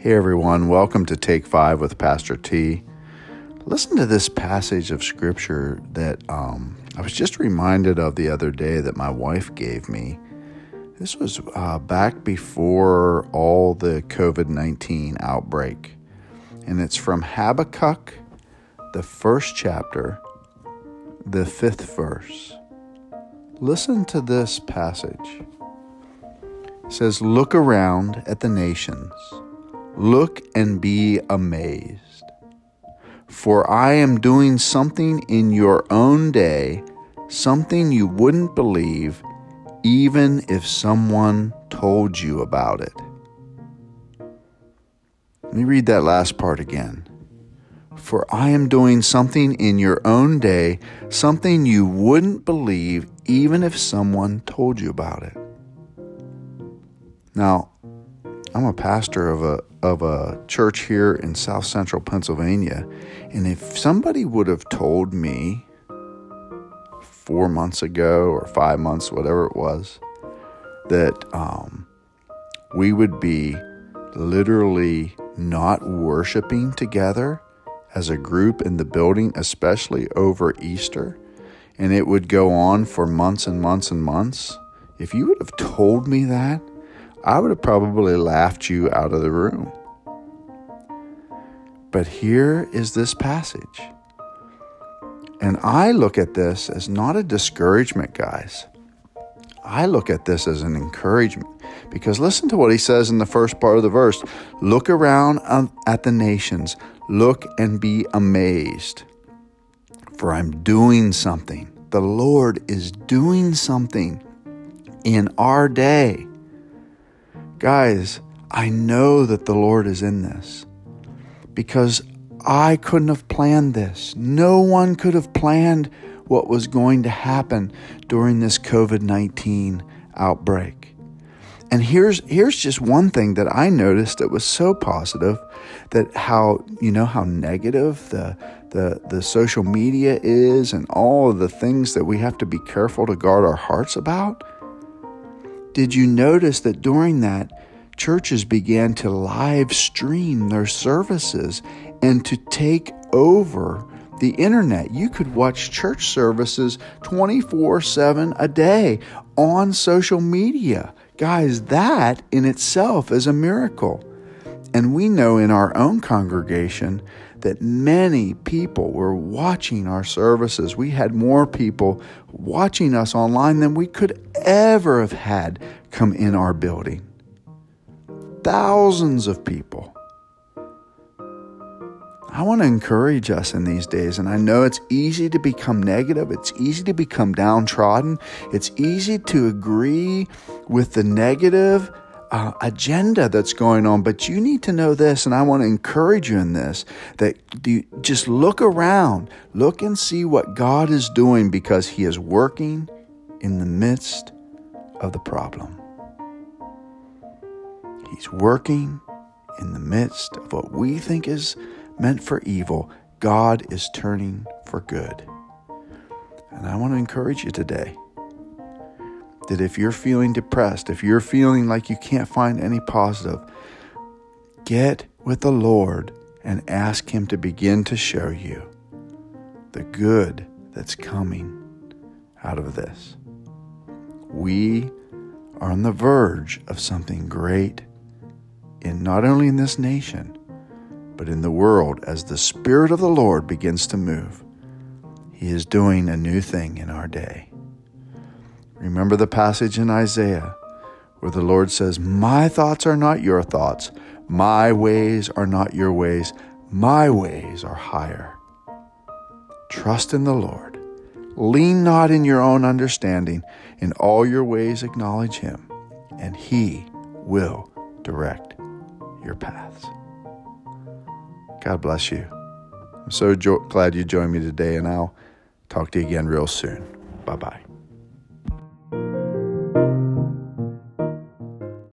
Hey everyone, welcome to Take Five with Pastor T. Listen to this passage of scripture that um, I was just reminded of the other day that my wife gave me. This was uh, back before all the COVID 19 outbreak. And it's from Habakkuk, the first chapter, the fifth verse. Listen to this passage. It says, Look around at the nations Look and be amazed. For I am doing something in your own day, something you wouldn't believe, even if someone told you about it. Let me read that last part again. For I am doing something in your own day, something you wouldn't believe, even if someone told you about it. Now, I'm a pastor of a of a church here in South Central Pennsylvania, and if somebody would have told me four months ago or five months, whatever it was, that um, we would be literally not worshiping together as a group in the building, especially over Easter, and it would go on for months and months and months. If you would have told me that, I would have probably laughed you out of the room. But here is this passage. And I look at this as not a discouragement, guys. I look at this as an encouragement because listen to what he says in the first part of the verse Look around um, at the nations, look and be amazed, for I'm doing something. The Lord is doing something in our day. Guys, I know that the Lord is in this because I couldn't have planned this. No one could have planned what was going to happen during this COVID 19 outbreak. And here's here's just one thing that I noticed that was so positive that how you know how negative the the the social media is and all of the things that we have to be careful to guard our hearts about. Did you notice that during that, churches began to live stream their services and to take over the internet? You could watch church services 24 7 a day on social media. Guys, that in itself is a miracle. And we know in our own congregation that many people were watching our services. We had more people watching us online than we could ever have had come in our building. Thousands of people. I want to encourage us in these days, and I know it's easy to become negative. It's easy to become downtrodden. It's easy to agree with the negative uh, agenda that's going on. But you need to know this, and I want to encourage you in this that you just look around, look and see what God is doing because He is working in the midst of the problem. He's working in the midst of what we think is meant for evil. God is turning for good. And I want to encourage you today that if you're feeling depressed, if you're feeling like you can't find any positive, get with the Lord and ask Him to begin to show you the good that's coming out of this. We are on the verge of something great in not only in this nation, but in the world as the Spirit of the Lord begins to move. He is doing a new thing in our day. Remember the passage in Isaiah where the Lord says, My thoughts are not your thoughts, my ways are not your ways, my ways are higher. Trust in the Lord. Lean not in your own understanding. In all your ways acknowledge Him, and He will direct your paths. God bless you. I'm so jo- glad you joined me today, and I'll talk to you again real soon. Bye bye.